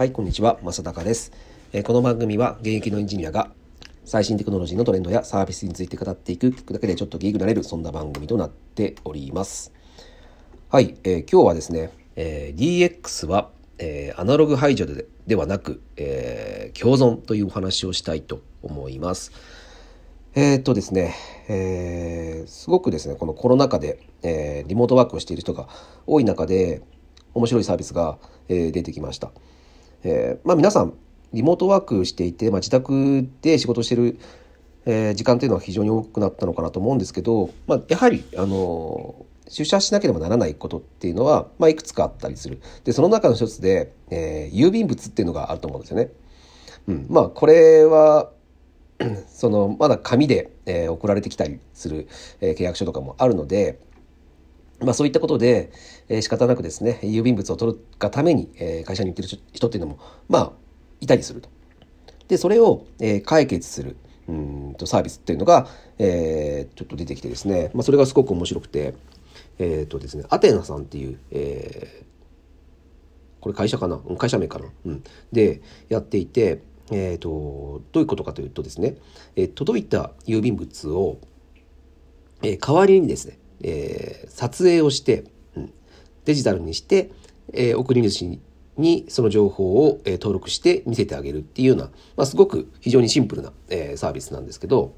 はい、こんにちは、正隆です。えー、この番組は現役のエンジニアが最新テクノロジーのトレンドやサービスについて語っていく、聞くだけでちょっとギークなれる、そんな番組となっております。はい、えー、今日はですね、えー、DX は、えー、アナログ排除でではなく、えー、共存というお話をしたいと思います。えー、っとですね、えー、すごくですね、このコロナ禍で、えー、リモートワークをしている人が多い中で、面白いサービスが、えー、出てきました。えー、まあ、皆さんリモートワークしていて、まあ、自宅で仕事してる、えー、時間というのは非常に多くなったのかなと思うんですけど、まあ、やはり、あの出社しなければならないことっていうのは、まあ、いくつかあったりする。で、その中の一つで、えー、郵便物っていうのがあると思うんですよね。うん。まあ、これは、その、まだ紙で、えー、送られてきたりする、えー、契約書とかもあるので、まあそういったことで、えー、仕方なくですね、郵便物を取るがために、えー、会社に行ってる人っていうのも、まあ、いたりすると。で、それを、えー、解決するうんとサービスっていうのが、えー、ちょっと出てきてですね、まあそれがすごく面白くて、えっ、ー、とですね、アテナさんっていう、えー、これ会社かな？会社名かな？うん。で、やっていて、えっ、ー、と、どういうことかというとですね、えー、届いた郵便物を、えー、代わりにですね、えー、撮影をして、うん、デジタルにして、えー、送り主にその情報を、えー、登録して見せてあげるっていうような、まあ、すごく非常にシンプルな、えー、サービスなんですけど、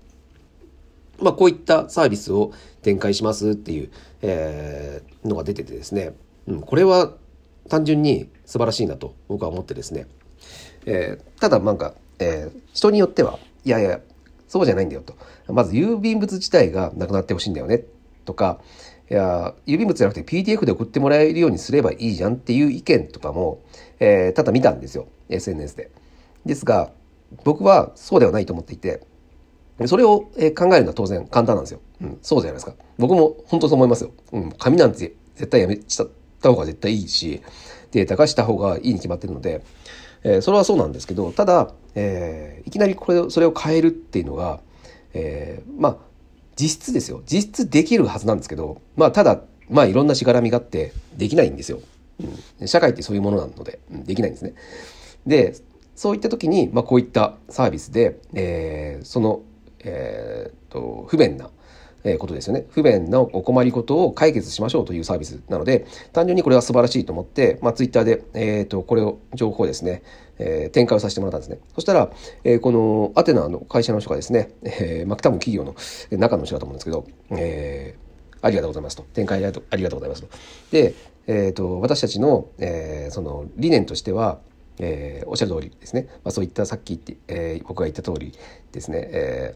まあ、こういったサービスを展開しますっていう、えー、のが出ててですね、うん、これは単純に素晴らしいなと僕は思ってですね、えー、ただなんか、えー、人によってはいやいやそうじゃないんだよと。まず郵便物自体がなくなってほしいんだよね。とか、いや、郵便物じゃなくて PDF で送ってもらえるようにすればいいじゃんっていう意見とかも、えー、ただ見たんですよ。SNS で。ですが、僕はそうではないと思っていて、それを考えるのは当然簡単なんですよ。うん、そうじゃないですか。僕も本当そう思いますよ。うん、紙なんて絶対やめちゃった方が絶対いいし、データ化した方がいいに決まってるので、えー、それはそうなんですけど、ただ、えー、いきなりこれそれを変えるっていうのが、えー、まあ、実質ですよ。実質できるはずなんですけどまあただまあいろんなしがらみがあってできないんですよ、うん、社会ってそういうものなので、うん、できないんですね。でそういった時に、まあ、こういったサービスで、えー、その、えーと不便なえことですよね。不便なお困りごとを解決しましょうというサービスなので、単純にこれは素晴らしいと思って、まあ、ツイッターで、えっ、ー、と、これを、情報をですね、えー、展開をさせてもらったんですね。そしたら、えー、このアテナの会社の人がですね、えー、まあ、多分企業の中の人だと思うんですけど、えー、ありがとうございますと。展開ありがとうございますと。で、えっ、と、私たちの、えー、その理念としては、えー、おっしゃる通りですね、まあ、そういったさっき言って、えー、僕が言った通りですね、え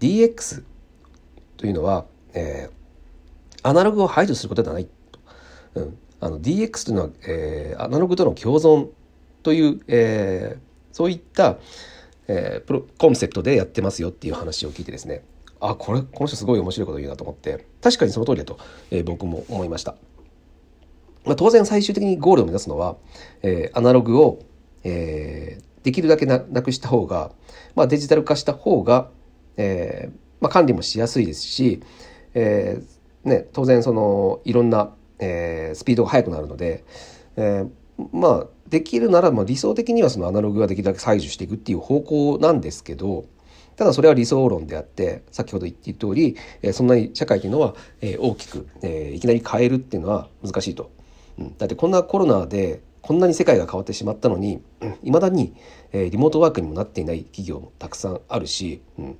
ー、DX というのは、えー、アナログを排除することではない。うん、あの DX というのは、えー、アナログとの共存という、えー、そういった、えー、プロコンセプトでやってますよっていう話を聞いてですねあこれこの人すごい面白いこと言うなと思って確かにその通りだと、えー、僕も思いました。まあ、当然最終的にゴールを目指すのは、えー、アナログを、えー、できるだけなくした方が、まあ、デジタル化した方が、えー、まあ、管理もしやすいですし、えーね、当然そのいろんな、えー、スピードが速くなるので、えー、まあできるならまあ理想的にはそのアナログができるだけ排除していくっていう方向なんですけどただそれは理想論であって先ほど言っていた通り、えー、そんなに社会というのは、えー、大きく、えー、いきなり変えるっていうのは難しいと。うん、だってこんなコロナでこんなに世界が変わってしまったのにいま、うん、だに、えー、リモートワークにもなっていない企業もたくさんあるし、うん、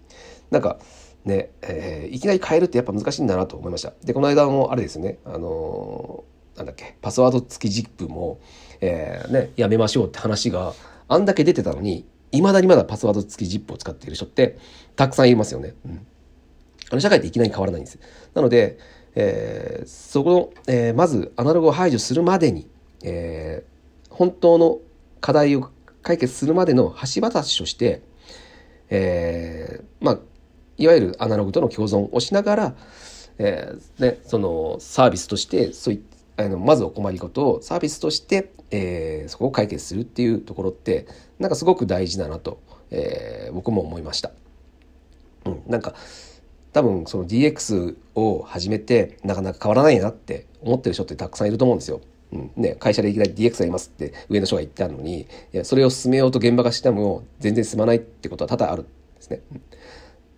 なんかね、えー、いきなり変えるってやっぱ難しいんだなと思いました。で、この間もあれですね、あのー、なんだっけ、パスワード付き ZIP も、えー、ね、やめましょうって話があんだけ出てたのに、いまだにまだパスワード付き ZIP を使っている人ってたくさんいますよね。うん。あの社会っていきなり変わらないんです。なので、えー、そこの、えー、まずアナログを排除するまでに、えー、本当の課題を解決するまでの橋渡しとして、えー、いわゆるアナログとの共存をしながら、えーね、そのサービスとしてそういあのまずお困りごとをサービスとして、えー、そこを解決するっていうところってなんかすごく大事だなと、えー、僕も思いました。うん、なんか多分その DX を始めてなかなか変わらないなって思ってる人ってたくさんいると思うんですよ。うんね、会社でいきなり DX やりますって上の人が言ってあるのにそれを進めようと現場がしても全然進まないってことは多々あるんですね。うん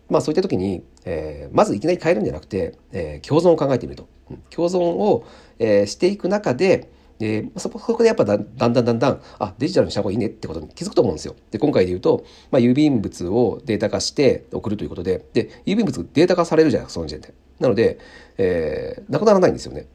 まあそういった時に、えー、まずいきなり変えるんじゃなくて、えー、共存を考えてみると。共存を、えー、していく中で、でそこでやっぱだんだんだんだんあデジタルにした方がいいねってことに気づくと思うんですよ。で今回で言うと、まあ、郵便物をデータ化して送るということでで郵便物データ化されるじゃないですかその時点で。なので、えー、なくならないんですよね。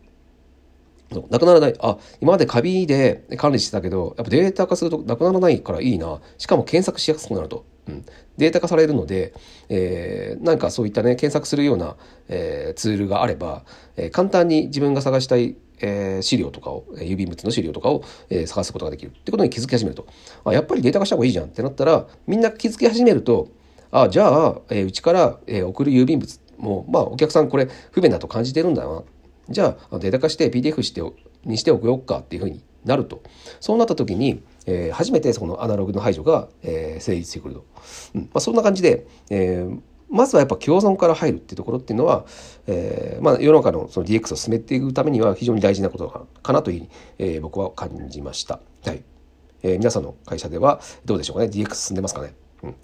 そうなくならない。あ、今までカビで管理してたけど、やっぱデータ化するとなくならないからいいな。しかも検索しやすくなると。うん、データ化されるので、えー、なんかそういったね、検索するような、えー、ツールがあれば、えー、簡単に自分が探したいえー、資料とかを、郵便物の資料とかを、えー、探すことができるってことに気づき始めるとあやっぱりデータ化した方がいいじゃんってなったらみんな気づき始めるとあじゃあ、えー、うちから、えー、送る郵便物もまあお客さんこれ不便だと感じてるんだなじゃあデータ化して PDF してにしておくよっかっていうふうになると。そうなった時に、えー、初めてそのアナログの排除が、えー、成立してくると、うん。まあ、そんな感じで、えー、まずはやっぱ共存から入るっていうところっていうのは、えーまあ、世の中のその DX を進めていくためには非常に大事なことかなというふうに、えー、僕は感じました。はい。えー、皆さんの会社ではどうでしょうかね。DX 進んでますかね、うん。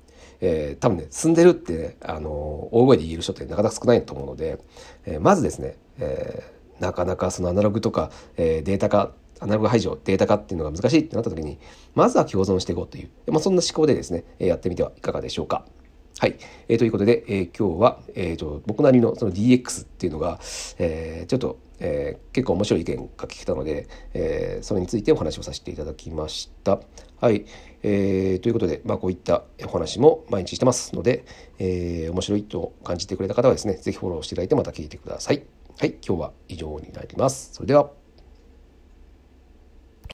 えー、多分ね進んでるって、ね、あの大声で言える人ってなかなか少ないと思うので、えー、まずですね、えーなかなかそのアナログとか、えー、データ化アナログ排除データ化っていうのが難しいってなった時にまずは共存していこうという、まあ、そんな思考でですねやってみてはいかがでしょうか。はい、えー、ということで、えー、今日は、えーと、僕なりのその DX っていうのが、えー、ちょっと、えー、結構面白い意見が聞けたので、えー、それについてお話をさせていただきました。はい、えー、ということで、まあ、こういったお話も毎日してますので、えー、面白いと感じてくれた方はですね是非フォローしていただいてまた聞いてください。はい、今日は以上になります。それでは。